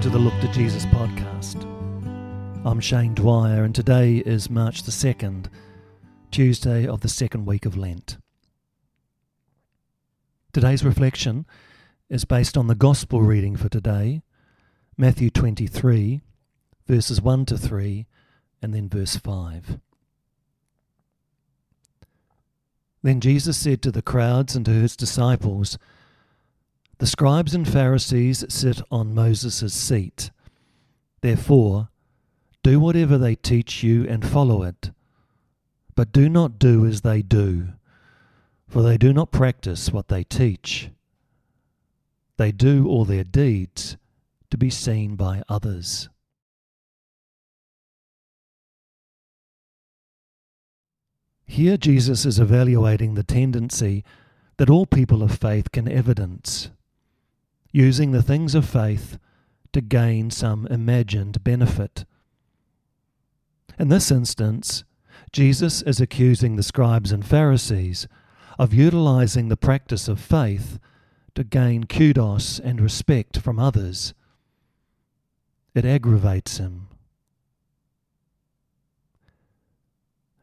to the Look to Jesus podcast. I'm Shane Dwyer, and today is March the 2nd, Tuesday of the second week of Lent. Today's reflection is based on the Gospel reading for today, Matthew 23, verses 1 to 3, and then verse 5. Then Jesus said to the crowds and to his disciples, the scribes and Pharisees sit on Moses' seat. Therefore, do whatever they teach you and follow it. But do not do as they do, for they do not practice what they teach. They do all their deeds to be seen by others. Here, Jesus is evaluating the tendency that all people of faith can evidence, using the things of faith to gain some imagined benefit. In this instance, Jesus is accusing the scribes and Pharisees of utilizing the practice of faith to gain kudos and respect from others. It aggravates him.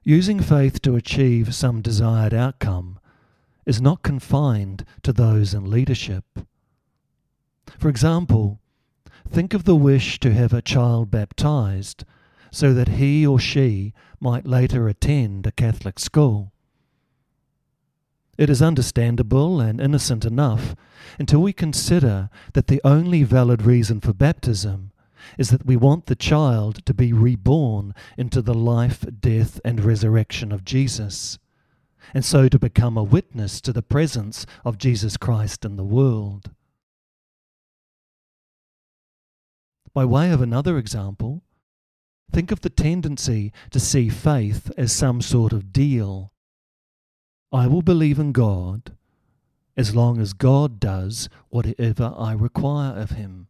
Using faith to achieve some desired outcome is not confined to those in leadership. For example, think of the wish to have a child baptized so that he or she might later attend a Catholic school. It is understandable and innocent enough until we consider that the only valid reason for baptism is that we want the child to be reborn into the life, death, and resurrection of Jesus, and so to become a witness to the presence of Jesus Christ in the world. By way of another example, Think of the tendency to see faith as some sort of deal. I will believe in God as long as God does whatever I require of Him.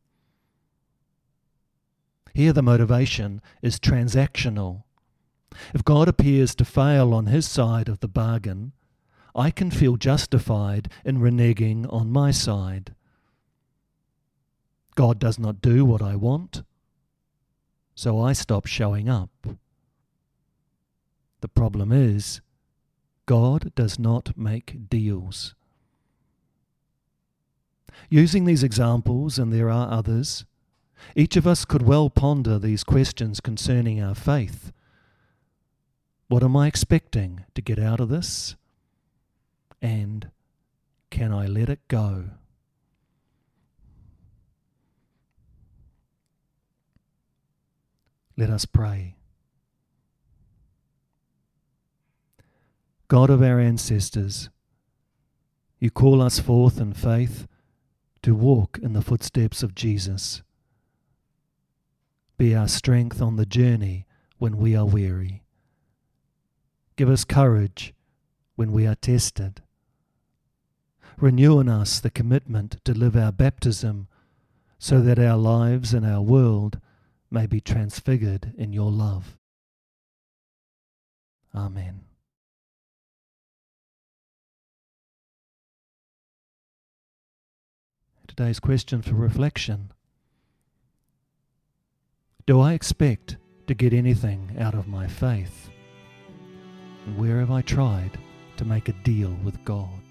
Here, the motivation is transactional. If God appears to fail on His side of the bargain, I can feel justified in reneging on my side. God does not do what I want so I stop showing up. The problem is, God does not make deals. Using these examples, and there are others, each of us could well ponder these questions concerning our faith. What am I expecting to get out of this? And can I let it go? Let us pray. God of our ancestors, you call us forth in faith to walk in the footsteps of Jesus. Be our strength on the journey when we are weary. Give us courage when we are tested. Renew in us the commitment to live our baptism so that our lives and our world may be transfigured in your love. Amen. Today's question for reflection Do I expect to get anything out of my faith? And where have I tried to make a deal with God?